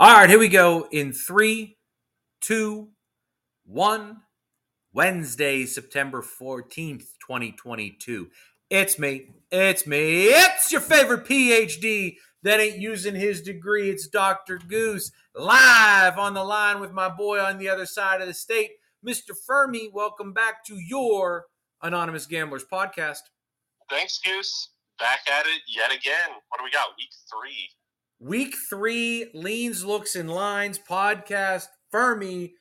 All right, here we go in three, two, one. Wednesday, September 14th, 2022. It's me. It's me. It's your favorite PhD that ain't using his degree. It's Dr. Goose live on the line with my boy on the other side of the state, Mr. Fermi. Welcome back to your Anonymous Gamblers podcast. Thanks, Goose. Back at it yet again. What do we got? Week three. Week three, Leans, Looks, and Lines podcast. Fermi,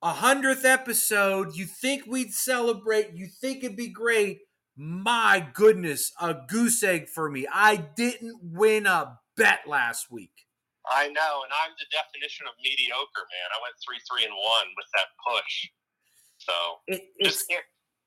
a hundredth episode. You think we'd celebrate? You think it'd be great? My goodness, a goose egg for me. I didn't win a bet last week. I know, and I'm the definition of mediocre, man. I went three, three, and one with that push. So It, it's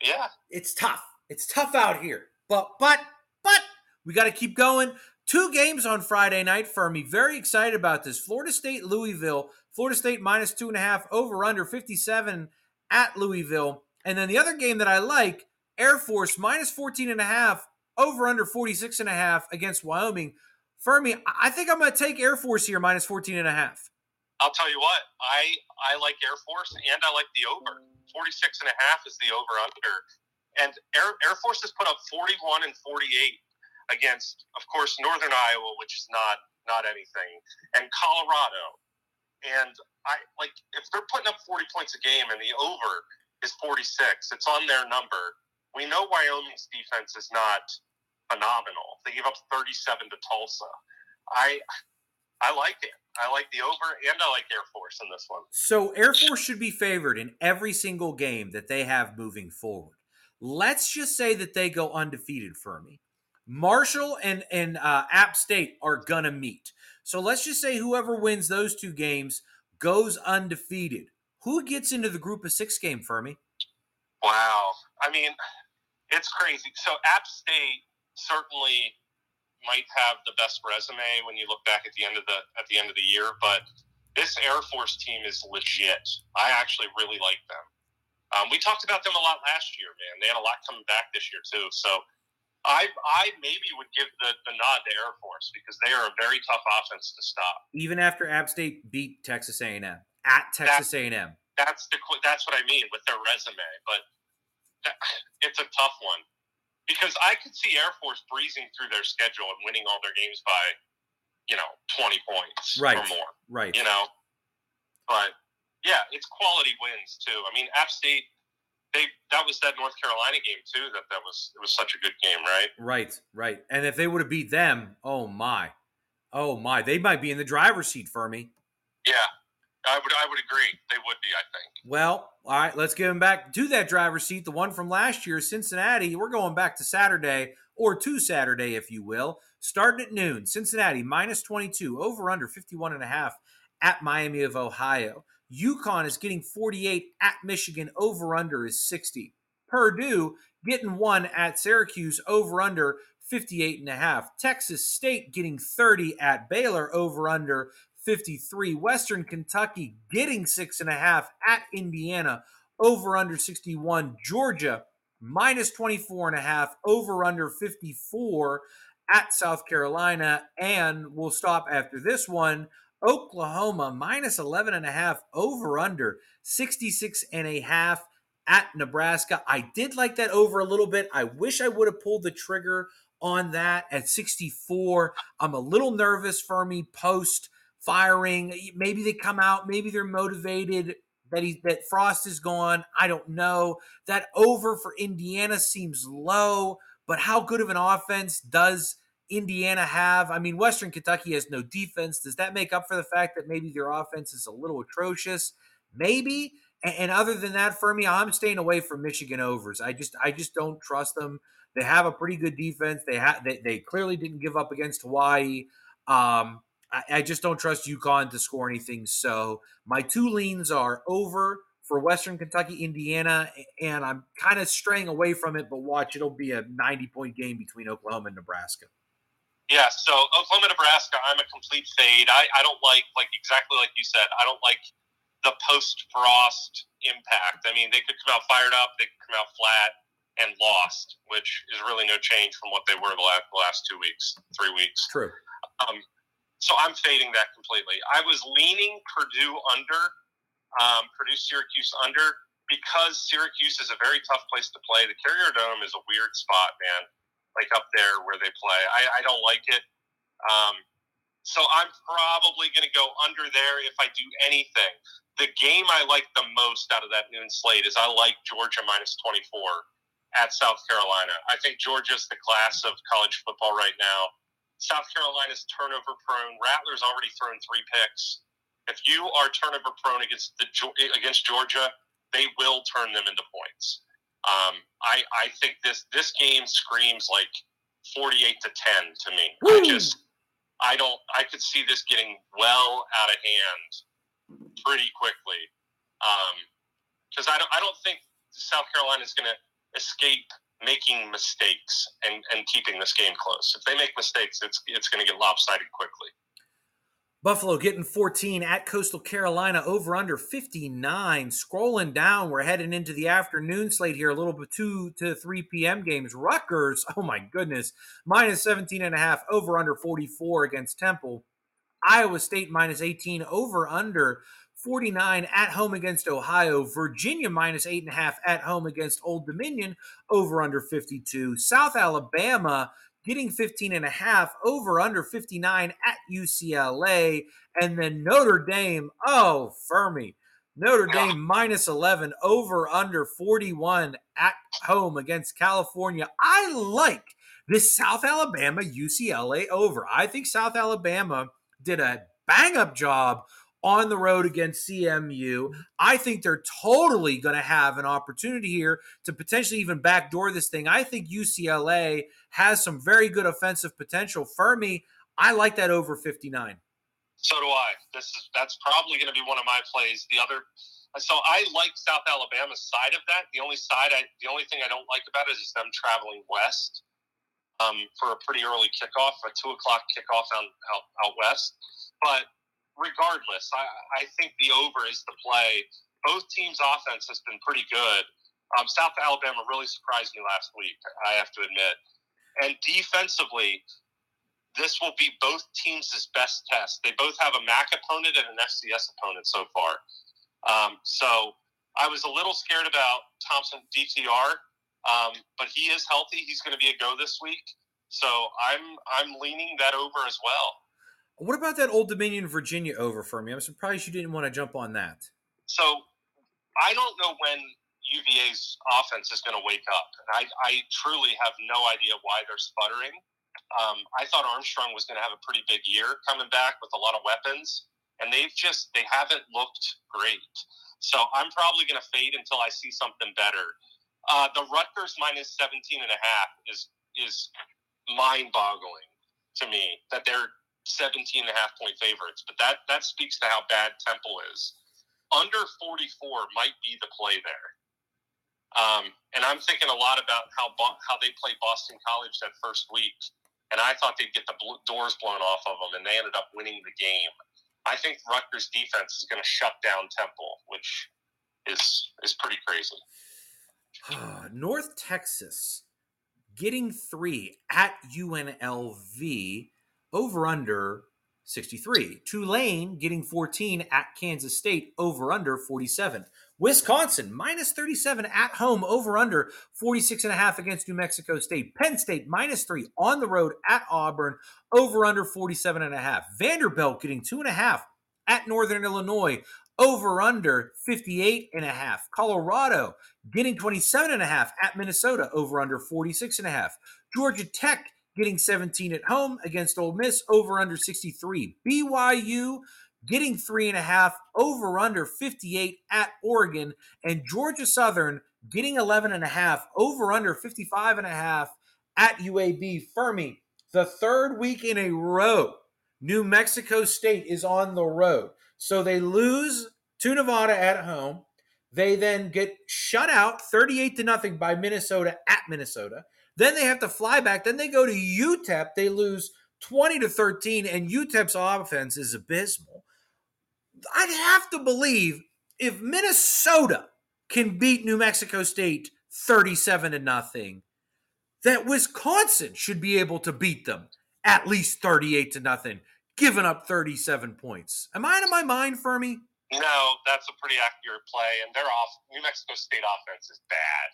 yeah, it's tough. It's tough out here. But but but we got to keep going. Two games on Friday night for me. Very excited about this. Florida State, Louisville. Florida State minus two and a half over under 57 at Louisville. And then the other game that I like, Air Force minus 14 and a half over under 46 and a half against Wyoming. Fermi, I think I'm going to take Air Force here minus 14 and a half. I'll tell you what. I I like Air Force and I like the over. 46 and a half is the over under. And Air Air Force has put up 41 and 48 against, of course, Northern Iowa, which is not not anything, and Colorado. And I like if they're putting up 40 points a game and the over is 46, it's on their number. We know Wyoming's defense is not phenomenal. They gave up 37 to Tulsa. I I like it. I like the over and I like Air Force in this one. So Air Force should be favored in every single game that they have moving forward. Let's just say that they go undefeated for me. Marshall and and uh, App State are gonna meet. So let's just say whoever wins those two games goes undefeated. Who gets into the group of six game, Fermi? Wow. I mean, it's crazy. So App State certainly might have the best resume when you look back at the end of the at the end of the year, but this Air Force team is legit. I actually really like them. Um, we talked about them a lot last year, man. They had a lot coming back this year too. So I I maybe would give the, the nod to Air Force because they are a very tough offense to stop. Even after App State beat Texas A&M at Texas A&M. That's the that's what I mean with their resume, but that, it's a tough one because I could see Air Force breezing through their schedule and winning all their games by you know twenty points Right. or more. Right. You know, but yeah, it's quality wins too. I mean, App State. They, that was that North Carolina game too. That that was it was such a good game, right? Right, right. And if they would have beat them, oh my. Oh my. They might be in the driver's seat, for me. Yeah, I would I would agree. They would be. I think. Well, all right, let's get them back to that driver's seat. The one from last year, Cincinnati. We're going back to Saturday or to Saturday, if you will. Starting at noon, Cincinnati minus 22, over under 51 and a half at Miami of Ohio. UConn is getting 48 at Michigan, over under is 60. Purdue getting one at Syracuse, over under 58 and a half. Texas State getting 30 at Baylor, over under 53. Western Kentucky getting six and a half at Indiana, over under 61. Georgia minus 24 and a half, over under 54 at South Carolina. And we'll stop after this one. Oklahoma minus 11 and a half, over under 66 and a half at Nebraska. I did like that over a little bit. I wish I would have pulled the trigger on that at 64. I'm a little nervous for me post firing. Maybe they come out, maybe they're motivated that he that Frost is gone. I don't know. That over for Indiana seems low, but how good of an offense does Indiana have? I mean, Western Kentucky has no defense. Does that make up for the fact that maybe their offense is a little atrocious? Maybe. And, and other than that, for me, I'm staying away from Michigan overs. I just I just don't trust them. They have a pretty good defense. They have they, they clearly didn't give up against Hawaii. Um, I, I just don't trust UConn to score anything. So my two leans are over for Western Kentucky, Indiana, and I'm kind of straying away from it. But watch, it'll be a 90 point game between Oklahoma and Nebraska. Yeah, so Oklahoma, Nebraska, I'm a complete fade. I, I don't like, like exactly like you said, I don't like the post frost impact. I mean, they could come out fired up, they could come out flat and lost, which is really no change from what they were the last, the last two weeks, three weeks. True. Um, So I'm fading that completely. I was leaning Purdue under, um, Purdue Syracuse under, because Syracuse is a very tough place to play. The Carrier Dome is a weird spot, man. Like up there where they play, I, I don't like it. Um, so I'm probably going to go under there if I do anything. The game I like the most out of that noon slate is I like Georgia minus 24 at South Carolina. I think Georgia's the class of college football right now. South Carolina's turnover prone. Rattler's already thrown three picks. If you are turnover prone against the against Georgia, they will turn them into points. Um, I I think this this game screams like forty eight to ten to me. Woo! I just I don't I could see this getting well out of hand pretty quickly. because um, I don't I don't think South Carolina is going to escape making mistakes and, and keeping this game close. If they make mistakes, it's it's going to get lopsided quickly. Buffalo getting 14 at Coastal Carolina over under 59. Scrolling down, we're heading into the afternoon slate here, a little bit 2 to 3 p.m. games. Rutgers, oh my goodness, minus 17 and a half over under 44 against Temple. Iowa State minus 18 over under 49 at home against Ohio. Virginia minus 8.5 at home against Old Dominion, over under 52. South Alabama getting 15 and a half over under 59 at UCLA. And then Notre Dame, oh, Fermi. Notre Dame minus 11 over under 41 at home against California. I like this South Alabama UCLA over. I think South Alabama did a bang up job on the road against CMU. I think they're totally going to have an opportunity here to potentially even backdoor this thing. I think UCLA has some very good offensive potential. Fermi, I like that over 59. So do I. This is that's probably going to be one of my plays. The other so I like South Alabama's side of that. The only side I the only thing I don't like about it is them traveling west um, for a pretty early kickoff, a two o'clock kickoff out, out, out west. But regardless, I, I think the over is the play. Both teams' offense has been pretty good. Um, South Alabama really surprised me last week, I have to admit. And defensively, this will be both teams' best test. They both have a MAC opponent and an FCS opponent so far. Um, so I was a little scared about Thompson DTR, um, but he is healthy. He's going to be a go this week. So I'm I'm leaning that over as well. What about that Old Dominion Virginia over for me? I'm surprised you didn't want to jump on that. So I don't know when UVA's offense is going to wake up. I, I truly have no idea why they're sputtering. Um, I thought Armstrong was going to have a pretty big year coming back with a lot of weapons, and they've just they haven't looked great. So I'm probably going to fade until I see something better. Uh, the Rutgers minus 17 and a half is is mind boggling to me that they're 17 and a half point favorites, but that that speaks to how bad Temple is. Under 44 might be the play there. Um, and I'm thinking a lot about how how they played Boston College that first week, and I thought they'd get the bl- doors blown off of them, and they ended up winning the game. I think Rutgers defense is going to shut down Temple, which is is pretty crazy. North Texas getting three at UNLV over under 63. Tulane getting 14 at Kansas State, over under 47. Wisconsin minus 37 at home, over under 46 and a half against New Mexico State. Penn State minus three on the road at Auburn, over under 47 and a half. Vanderbilt getting two and a half at Northern Illinois, over under 58 and a half. Colorado getting 27 and a half at Minnesota, over under 46 and a half. Georgia Tech getting 17 at home against Ole Miss, over under 63. BYU getting three and a half, over under 58 at Oregon, and Georgia Southern getting 11 and a half, over under 55 and a half at UAB. Fermi, the third week in a row, New Mexico State is on the road. So they lose to Nevada at home. They then get shut out 38 to nothing by Minnesota at Minnesota. Then they have to fly back. Then they go to UTEP. They lose 20 to 13, and UTEP's offense is abysmal. I'd have to believe if Minnesota can beat New Mexico State 37 to nothing, that Wisconsin should be able to beat them at least 38 to nothing. giving up 37 points. Am I out of my mind, Fermi? No, that's a pretty accurate play, and they're off. New Mexico State offense is bad.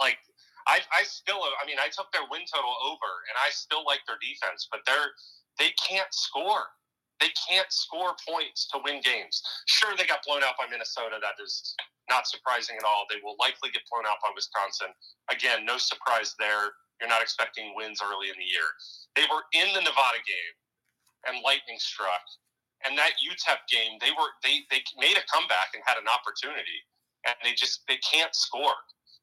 Like I, I still, I mean, I took their win total over, and I still like their defense, but they're they can't score. They can't score points to win games. Sure, they got blown out by Minnesota. That is not surprising at all. They will likely get blown out by Wisconsin. Again, no surprise there. You're not expecting wins early in the year. They were in the Nevada game, and lightning struck. And that UTEP game, they were they they made a comeback and had an opportunity, and they just they can't score.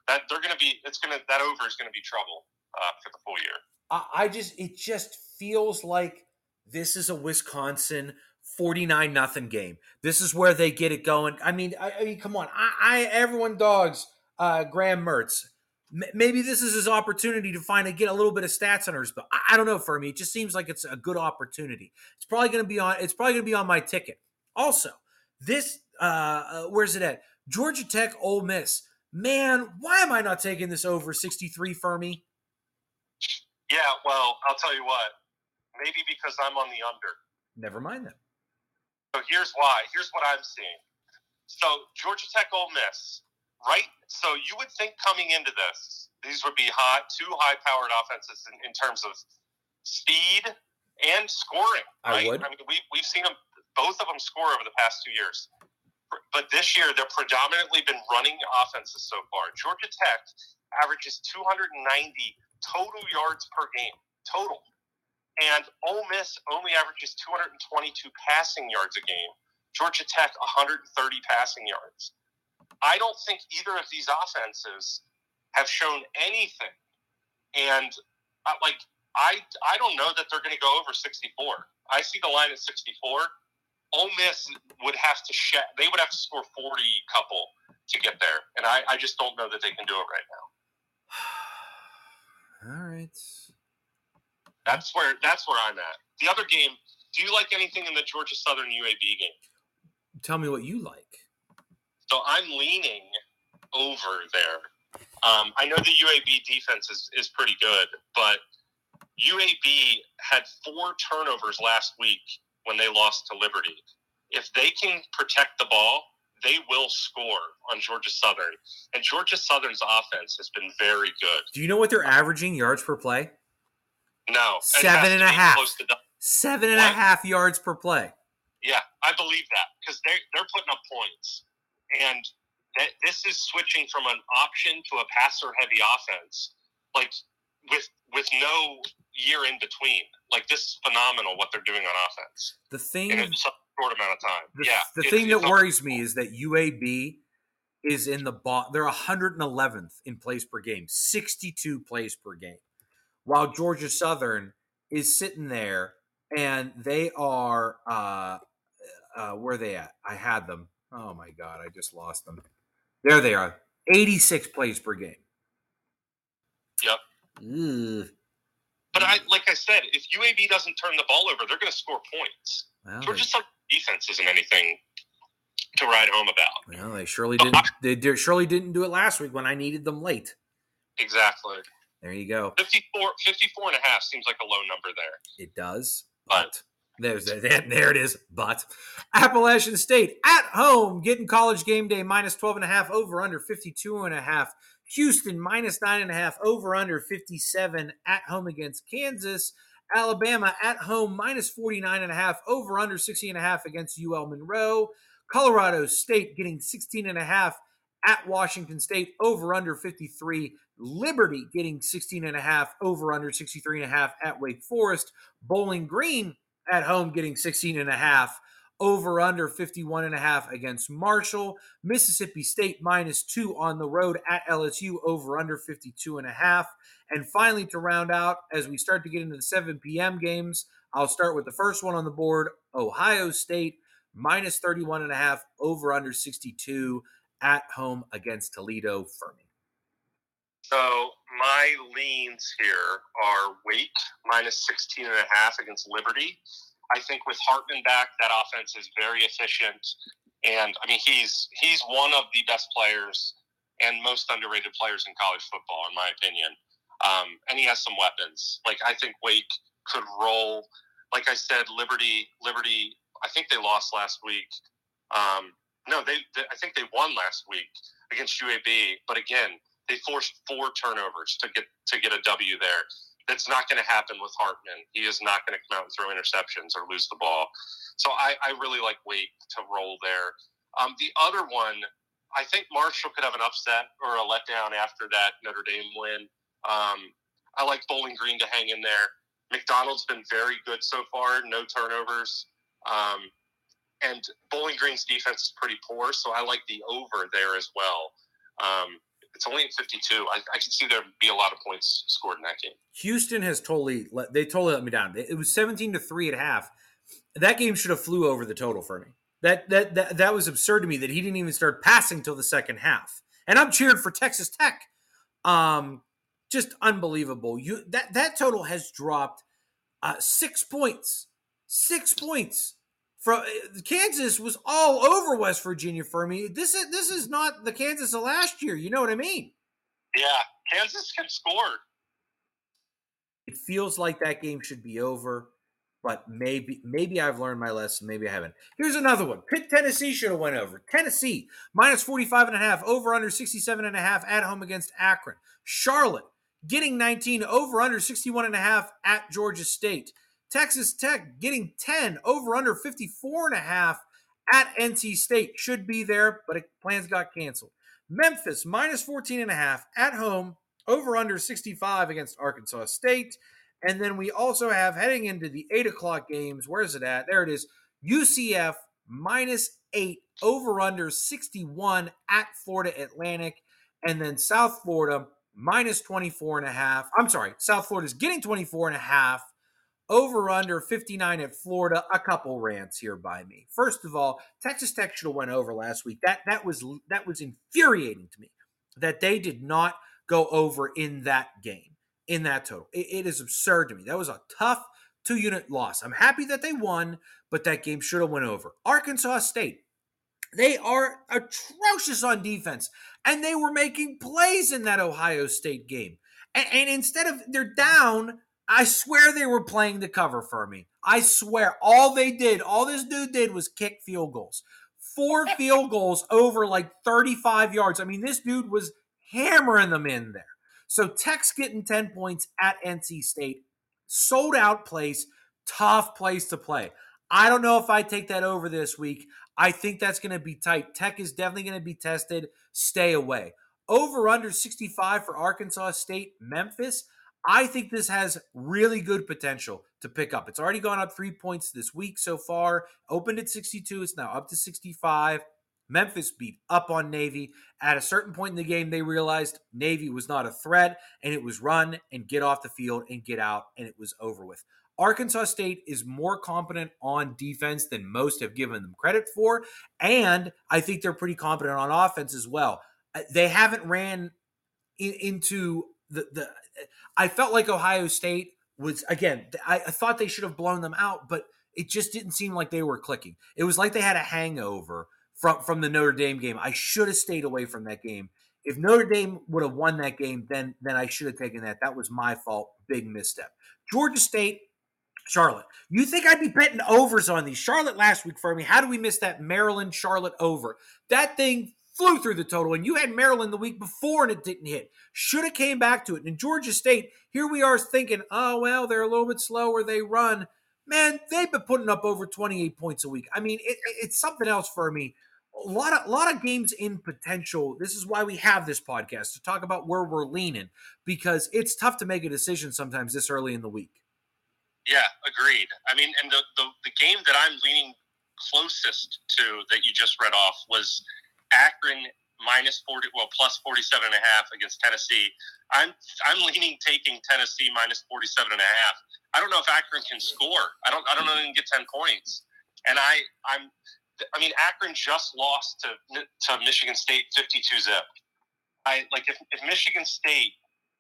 That they're going to be it's going to that over is going to be trouble uh, for the full year. I, I just it just feels like this is a Wisconsin 49 nothing game. This is where they get it going. I mean, I, I mean, come on. I, I everyone dogs uh, Graham Mertz. M- maybe this is his opportunity to finally get a little bit of stats on hers, but I, I don't know for me. It just seems like it's a good opportunity. It's probably going to be on. It's probably going to be on my ticket. Also, this uh, uh, where's it at? Georgia Tech, Ole Miss. Man, why am I not taking this over 63 Fermi? Yeah, well, I'll tell you what. Maybe because I'm on the under. Never mind that. So here's why. Here's what I'm seeing. So Georgia Tech, Ole Miss, right? So you would think coming into this, these would be hot, two high-powered offenses in, in terms of speed and scoring. Right? I would. I mean, we we've seen them, both of them score over the past two years. But this year, they're predominantly been running offenses so far. Georgia Tech averages 290 total yards per game, total. And Ole Miss only averages 222 passing yards a game. Georgia Tech 130 passing yards. I don't think either of these offenses have shown anything. And uh, like I I don't know that they're going to go over 64. I see the line at 64. Ole Miss would have to sh- they would have to score 40 couple to get there, and I, I just don't know that they can do it right now. All right. That's where that's where I'm at. The other game. Do you like anything in the Georgia Southern UAB game? Tell me what you like. So I'm leaning over there. Um, I know the UAB defense is, is pretty good, but UAB had four turnovers last week when they lost to Liberty. If they can protect the ball, they will score on Georgia Southern. And Georgia Southern's offense has been very good. Do you know what they're averaging yards per play? No. Seven and a half. Seven and what? a half yards per play. Yeah, I believe that because they're, they're putting up points. And that, this is switching from an option to a passer heavy offense. Like, with with no year in between. Like this is phenomenal what they're doing on offense. The thing in a short amount of time. The, yeah. The thing that worries me is that UAB is in the bot. They're 111th in plays per game, 62 plays per game, while Georgia Southern is sitting there and they are uh, uh, where are they at? I had them. Oh my god, I just lost them. There they are, 86 plays per game. Yep. Ugh. But I, like I said, if UAB doesn't turn the ball over, they're going to score points. Well, Georgia Southern defense isn't anything to write home about. Well, they surely didn't. They surely didn't do it last week when I needed them late. Exactly. There you go. 54, 54 and a half seems like a low number there. It does, but there's there, there it is. But Appalachian State at home getting college game day minus 12 and a half over under 52 and a half. Houston minus nine and a half over under 57 at home against Kansas. Alabama at home minus 49 and a half over under 60 and a half against UL Monroe. Colorado State getting 16 and a half at Washington State over under 53. Liberty getting 16 and a half over under 63 and a half at Wake Forest. Bowling Green at home getting 16 and a half over under 51 and a half against Marshall. Mississippi State minus 2 on the road at LSU over under 52 and a half. And finally to round out as we start to get into the 7 p.m. games, I'll start with the first one on the board, Ohio State minus 31 and a half over under 62 at home against Toledo Fermi. So my leans here are Wake minus 16 and a half against Liberty. I think with Hartman back, that offense is very efficient, and I mean he's he's one of the best players and most underrated players in college football, in my opinion. Um, and he has some weapons. Like I think Wake could roll like I said, Liberty, Liberty. I think they lost last week. Um, no, they, they, I think they won last week against UAB. But again, they forced four turnovers to get to get a W there. That's not going to happen with Hartman. He is not going to come out and throw interceptions or lose the ball. So I, I really like Wake to roll there. Um, the other one, I think Marshall could have an upset or a letdown after that Notre Dame win. Um, I like Bowling Green to hang in there. McDonald's been very good so far, no turnovers. Um, and Bowling Green's defense is pretty poor, so I like the over there as well. Um, it's only at 52. I, I can see there be a lot of points scored in that game. Houston has totally let, they totally let me down. It was 17 to 3 at half. That game should have flew over the total for me. That that that, that was absurd to me that he didn't even start passing till the second half. And I'm cheered for Texas Tech. Um just unbelievable. You that that total has dropped uh, 6 points. 6 points from uh, Kansas was all over West Virginia for me. This is this is not the Kansas of last year. You know what I mean? Yeah, Kansas can score. It feels like that game should be over, but maybe maybe I've learned my lesson. Maybe I haven't. Here's another one. Pitt Tennessee should have went over. Tennessee minus 45 and a half, over under 67 and a half at home against Akron. Charlotte getting 19 over under 61 and a half at Georgia State. Texas Tech getting 10 over under 54 and a half at NC State should be there, but it, plans got canceled. Memphis minus 14 and a half at home over under 65 against Arkansas State. And then we also have heading into the eight o'clock games. Where's it at? There it is. UCF minus eight over under 61 at Florida Atlantic. And then South Florida minus 24 and a half. I'm sorry, South Florida is getting 24 and a half over under 59 at Florida. A couple rants here by me. First of all, Texas Tech should have went over last week. That that was that was infuriating to me that they did not go over in that game in that total. it, it is absurd to me. That was a tough two unit loss. I'm happy that they won, but that game should have went over. Arkansas State. They are atrocious on defense, and they were making plays in that Ohio State game. And, and instead of they're down I swear they were playing the cover for me. I swear all they did, all this dude did was kick field goals. Four field goals over like 35 yards. I mean, this dude was hammering them in there. So Tech's getting 10 points at NC State. Sold out place, tough place to play. I don't know if I take that over this week. I think that's going to be tight. Tech is definitely going to be tested. Stay away. Over under 65 for Arkansas State, Memphis. I think this has really good potential to pick up. It's already gone up three points this week so far. Opened at 62, it's now up to 65. Memphis beat up on Navy. At a certain point in the game, they realized Navy was not a threat, and it was run and get off the field and get out, and it was over with. Arkansas State is more competent on defense than most have given them credit for, and I think they're pretty competent on offense as well. Uh, they haven't ran in, into the the I felt like Ohio State was again. I, I thought they should have blown them out, but it just didn't seem like they were clicking. It was like they had a hangover from from the Notre Dame game. I should have stayed away from that game. If Notre Dame would have won that game, then then I should have taken that. That was my fault. Big misstep. Georgia State, Charlotte. You think I'd be betting overs on these? Charlotte last week for me. How do we miss that Maryland Charlotte over? That thing flew through the total. And you had Maryland the week before and it didn't hit. Should have came back to it. And in Georgia State, here we are thinking, oh, well, they're a little bit slower. They run. Man, they've been putting up over 28 points a week. I mean, it, it's something else for me. A lot of a lot of games in potential. This is why we have this podcast to talk about where we're leaning because it's tough to make a decision sometimes this early in the week. Yeah, agreed. I mean, and the, the, the game that I'm leaning closest to that you just read off was Akron minus 40 well plus 47 and a half against Tennessee. I'm I'm leaning taking Tennessee minus 47 and a half. I don't know if Akron can score. I don't I don't know if they can get 10 points. And I I'm I mean Akron just lost to to Michigan State 52 zip. I like if, if Michigan State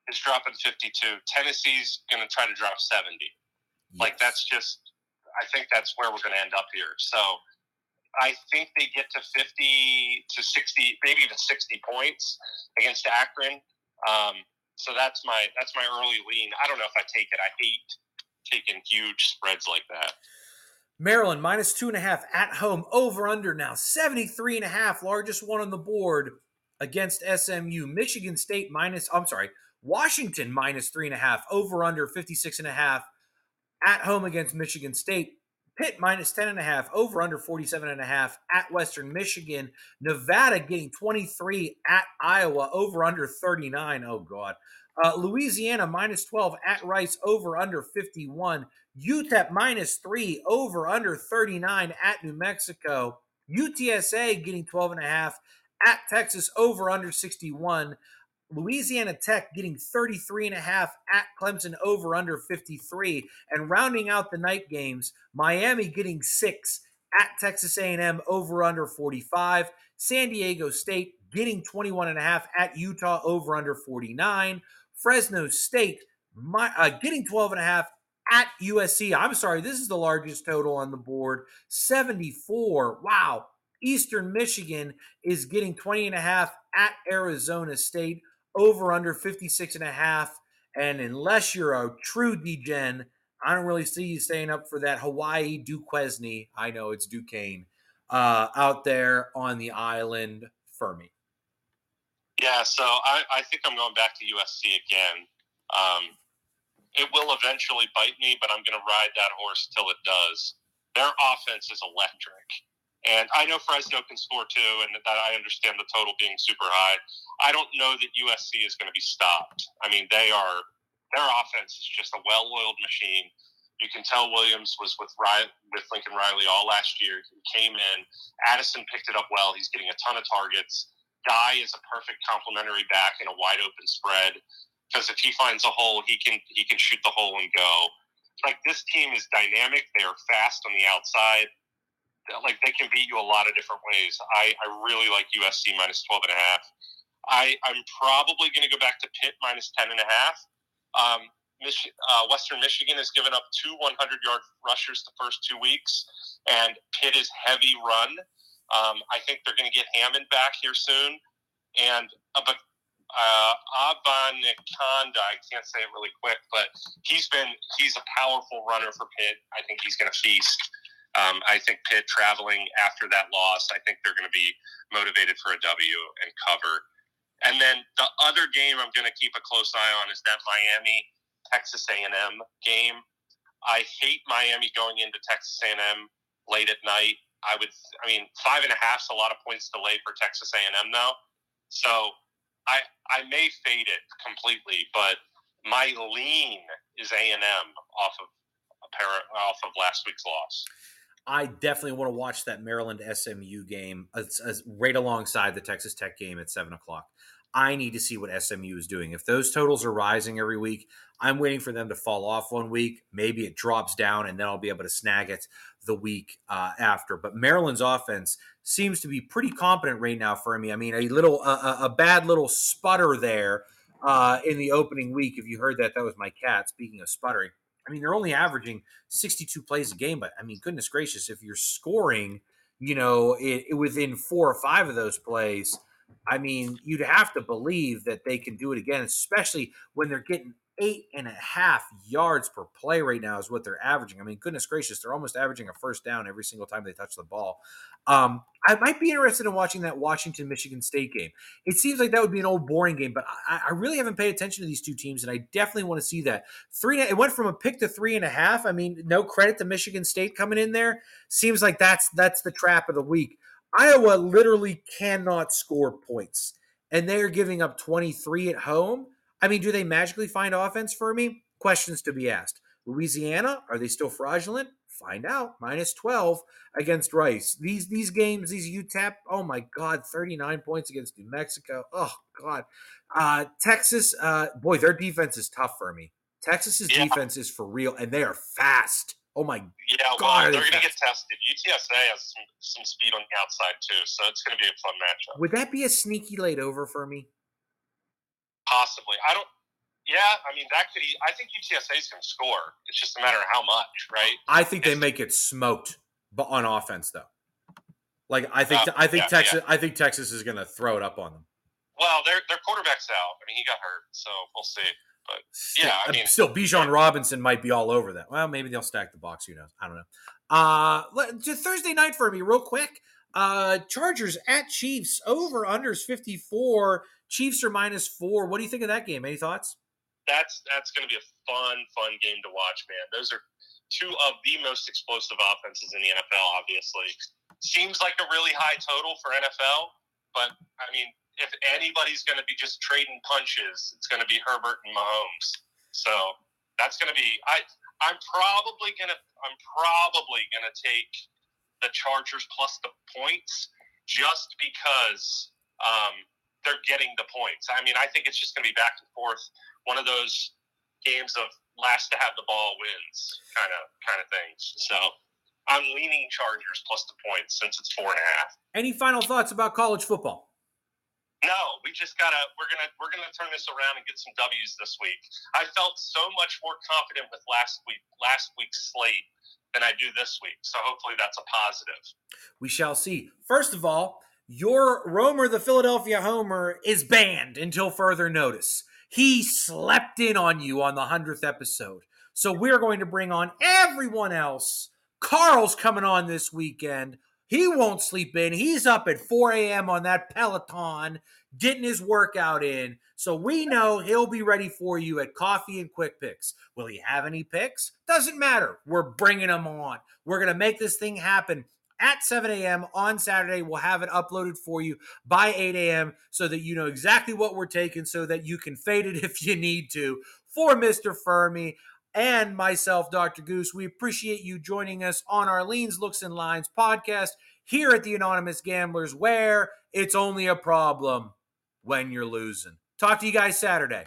is dropping 52, Tennessee's going to try to drop 70. Yes. Like that's just I think that's where we're going to end up here. So I think they get to 50 to 60, maybe even 60 points against Akron. Um, so that's my that's my early lean. I don't know if I take it. I hate taking huge spreads like that. Maryland minus two and a half at home, over under now 73 and a half, largest one on the board against SMU. Michigan State minus, I'm sorry, Washington minus three and a half, over under 56 and a half at home against Michigan State. Pitt minus 10 and a half, over under 47 and a half at Western Michigan. Nevada getting 23 at Iowa, over under 39. Oh, God. Uh, Louisiana minus 12 at Rice, over under 51. UTEP minus three, over under 39 at New Mexico. UTSA getting 12 and a half at Texas, over under 61. Louisiana Tech getting 33 and a half at Clemson over under 53 and rounding out the night games Miami getting 6 at Texas A&M over under 45 San Diego State getting 21 and a half at Utah over under 49 Fresno State my, uh, getting 12 and a half at USC I'm sorry this is the largest total on the board 74 wow. Eastern Michigan is getting 20 and a half at Arizona State over under 56 and a half. And unless you're a true degen, I don't really see you staying up for that Hawaii Duquesne. I know it's Duquesne uh, out there on the island for me. Yeah, so I, I think I'm going back to USC again. Um, it will eventually bite me, but I'm going to ride that horse till it does. Their offense is electric. And I know Fresno can score too, and that I understand the total being super high. I don't know that USC is going to be stopped. I mean, they are their offense is just a well-oiled machine. You can tell Williams was with Riley, with Lincoln Riley all last year. He came in. Addison picked it up well. He's getting a ton of targets. Guy is a perfect complementary back in a wide open spread because if he finds a hole, he can he can shoot the hole and go. Like this team is dynamic. They are fast on the outside like they can beat you a lot of different ways. I, I really like USC minus 12 and a half. I, I'm probably going to go back to Pitt minus 10 and a half. Um, Mich- uh, Western Michigan has given up two 100 yard rushers the first two weeks, and Pitt is heavy run. Um, I think they're going to get Hammond back here soon. And uh, but uh, I can't say it really quick, but he's been he's a powerful runner for Pitt. I think he's going to feast. Um, I think Pitt traveling after that loss, I think they're going to be motivated for a W and cover. And then the other game I'm going to keep a close eye on is that Miami Texas A&M game. I hate Miami going into Texas A&M late at night. I would, I mean, five and a half is a lot of points to lay for Texas A&M though. So I I may fade it completely, but my lean is A&M off of a pair off of last week's loss. I definitely want to watch that Maryland SMU game as, right alongside the Texas Tech game at seven o'clock. I need to see what SMU is doing. If those totals are rising every week, I'm waiting for them to fall off one week. Maybe it drops down, and then I'll be able to snag it the week uh, after. But Maryland's offense seems to be pretty competent right now for me. I mean, a little uh, a bad little sputter there uh, in the opening week. If you heard that, that was my cat. Speaking of sputtering, I mean, they're only averaging 62 plays a game, but I mean, goodness gracious, if you're scoring, you know, it, it within four or five of those plays, I mean, you'd have to believe that they can do it again, especially when they're getting eight and a half yards per play right now is what they're averaging. I mean, goodness gracious, they're almost averaging a first down every single time they touch the ball. Um, I might be interested in watching that Washington Michigan State game. It seems like that would be an old boring game, but I, I really haven't paid attention to these two teams, and I definitely want to see that. Three, it went from a pick to three and a half. I mean, no credit to Michigan State coming in there. Seems like that's that's the trap of the week. Iowa literally cannot score points, and they are giving up 23 at home. I mean, do they magically find offense for me? Questions to be asked. Louisiana, are they still fraudulent? Find out. Minus 12 against Rice. These these games, these UTEP, oh my God, 39 points against New Mexico. Oh God. Uh, Texas, uh, boy, their defense is tough for me. Texas's yeah. defense is for real, and they are fast. Oh my yeah, God, well, they're going to get tested. UTSA has some, some speed on the outside too, so it's going to be a fun matchup. Would that be a sneaky late over for me? Possibly. I don't. Yeah, I mean that could. I think UTSA is going to score. It's just a matter of how much, right? I think they make it smoked, but on offense though. Like I think uh, I think yeah, Texas yeah. I think Texas is going to throw it up on them. Well, their their quarterback's out. I mean, he got hurt, so we'll see. But yeah, I mean, still Bijan Robinson might be all over that. Well, maybe they'll stack the box. Who knows? I don't know. Uh, just Thursday night for me, real quick. Uh, Chargers at Chiefs over unders 54. Chiefs are minus four. What do you think of that game? Any thoughts? That's that's going to be a fun, fun game to watch, man. Those are two of the most explosive offenses in the NFL. Obviously, seems like a really high total for NFL, but I mean, if anybody's going to be just trading punches, it's going to be Herbert and Mahomes. So that's going to be. I I'm probably gonna I'm probably gonna take the Chargers plus the points just because um, they're getting the points. I mean, I think it's just going to be back and forth. One of those games of last to have the ball wins kind of kind of things. So I'm leaning Chargers plus the points since it's four and a half. Any final thoughts about college football? No, we just gotta we're gonna we're gonna turn this around and get some W's this week. I felt so much more confident with last week last week's slate than I do this week. So hopefully that's a positive. We shall see. First of all, your Romer, the Philadelphia Homer, is banned until further notice. He slept in on you on the 100th episode. So we're going to bring on everyone else. Carl's coming on this weekend. He won't sleep in. He's up at 4 a.m. on that Peloton, getting his workout in. So we know he'll be ready for you at Coffee and Quick Picks. Will he have any picks? Doesn't matter. We're bringing them on. We're going to make this thing happen at 7 a.m. on Saturday. We'll have it uploaded for you by 8 a.m. so that you know exactly what we're taking so that you can fade it if you need to. For Mr. Fermi and myself, Dr. Goose, we appreciate you joining us on our Leans, Looks, and Lines podcast here at the Anonymous Gamblers, where it's only a problem when you're losing. Talk to you guys Saturday.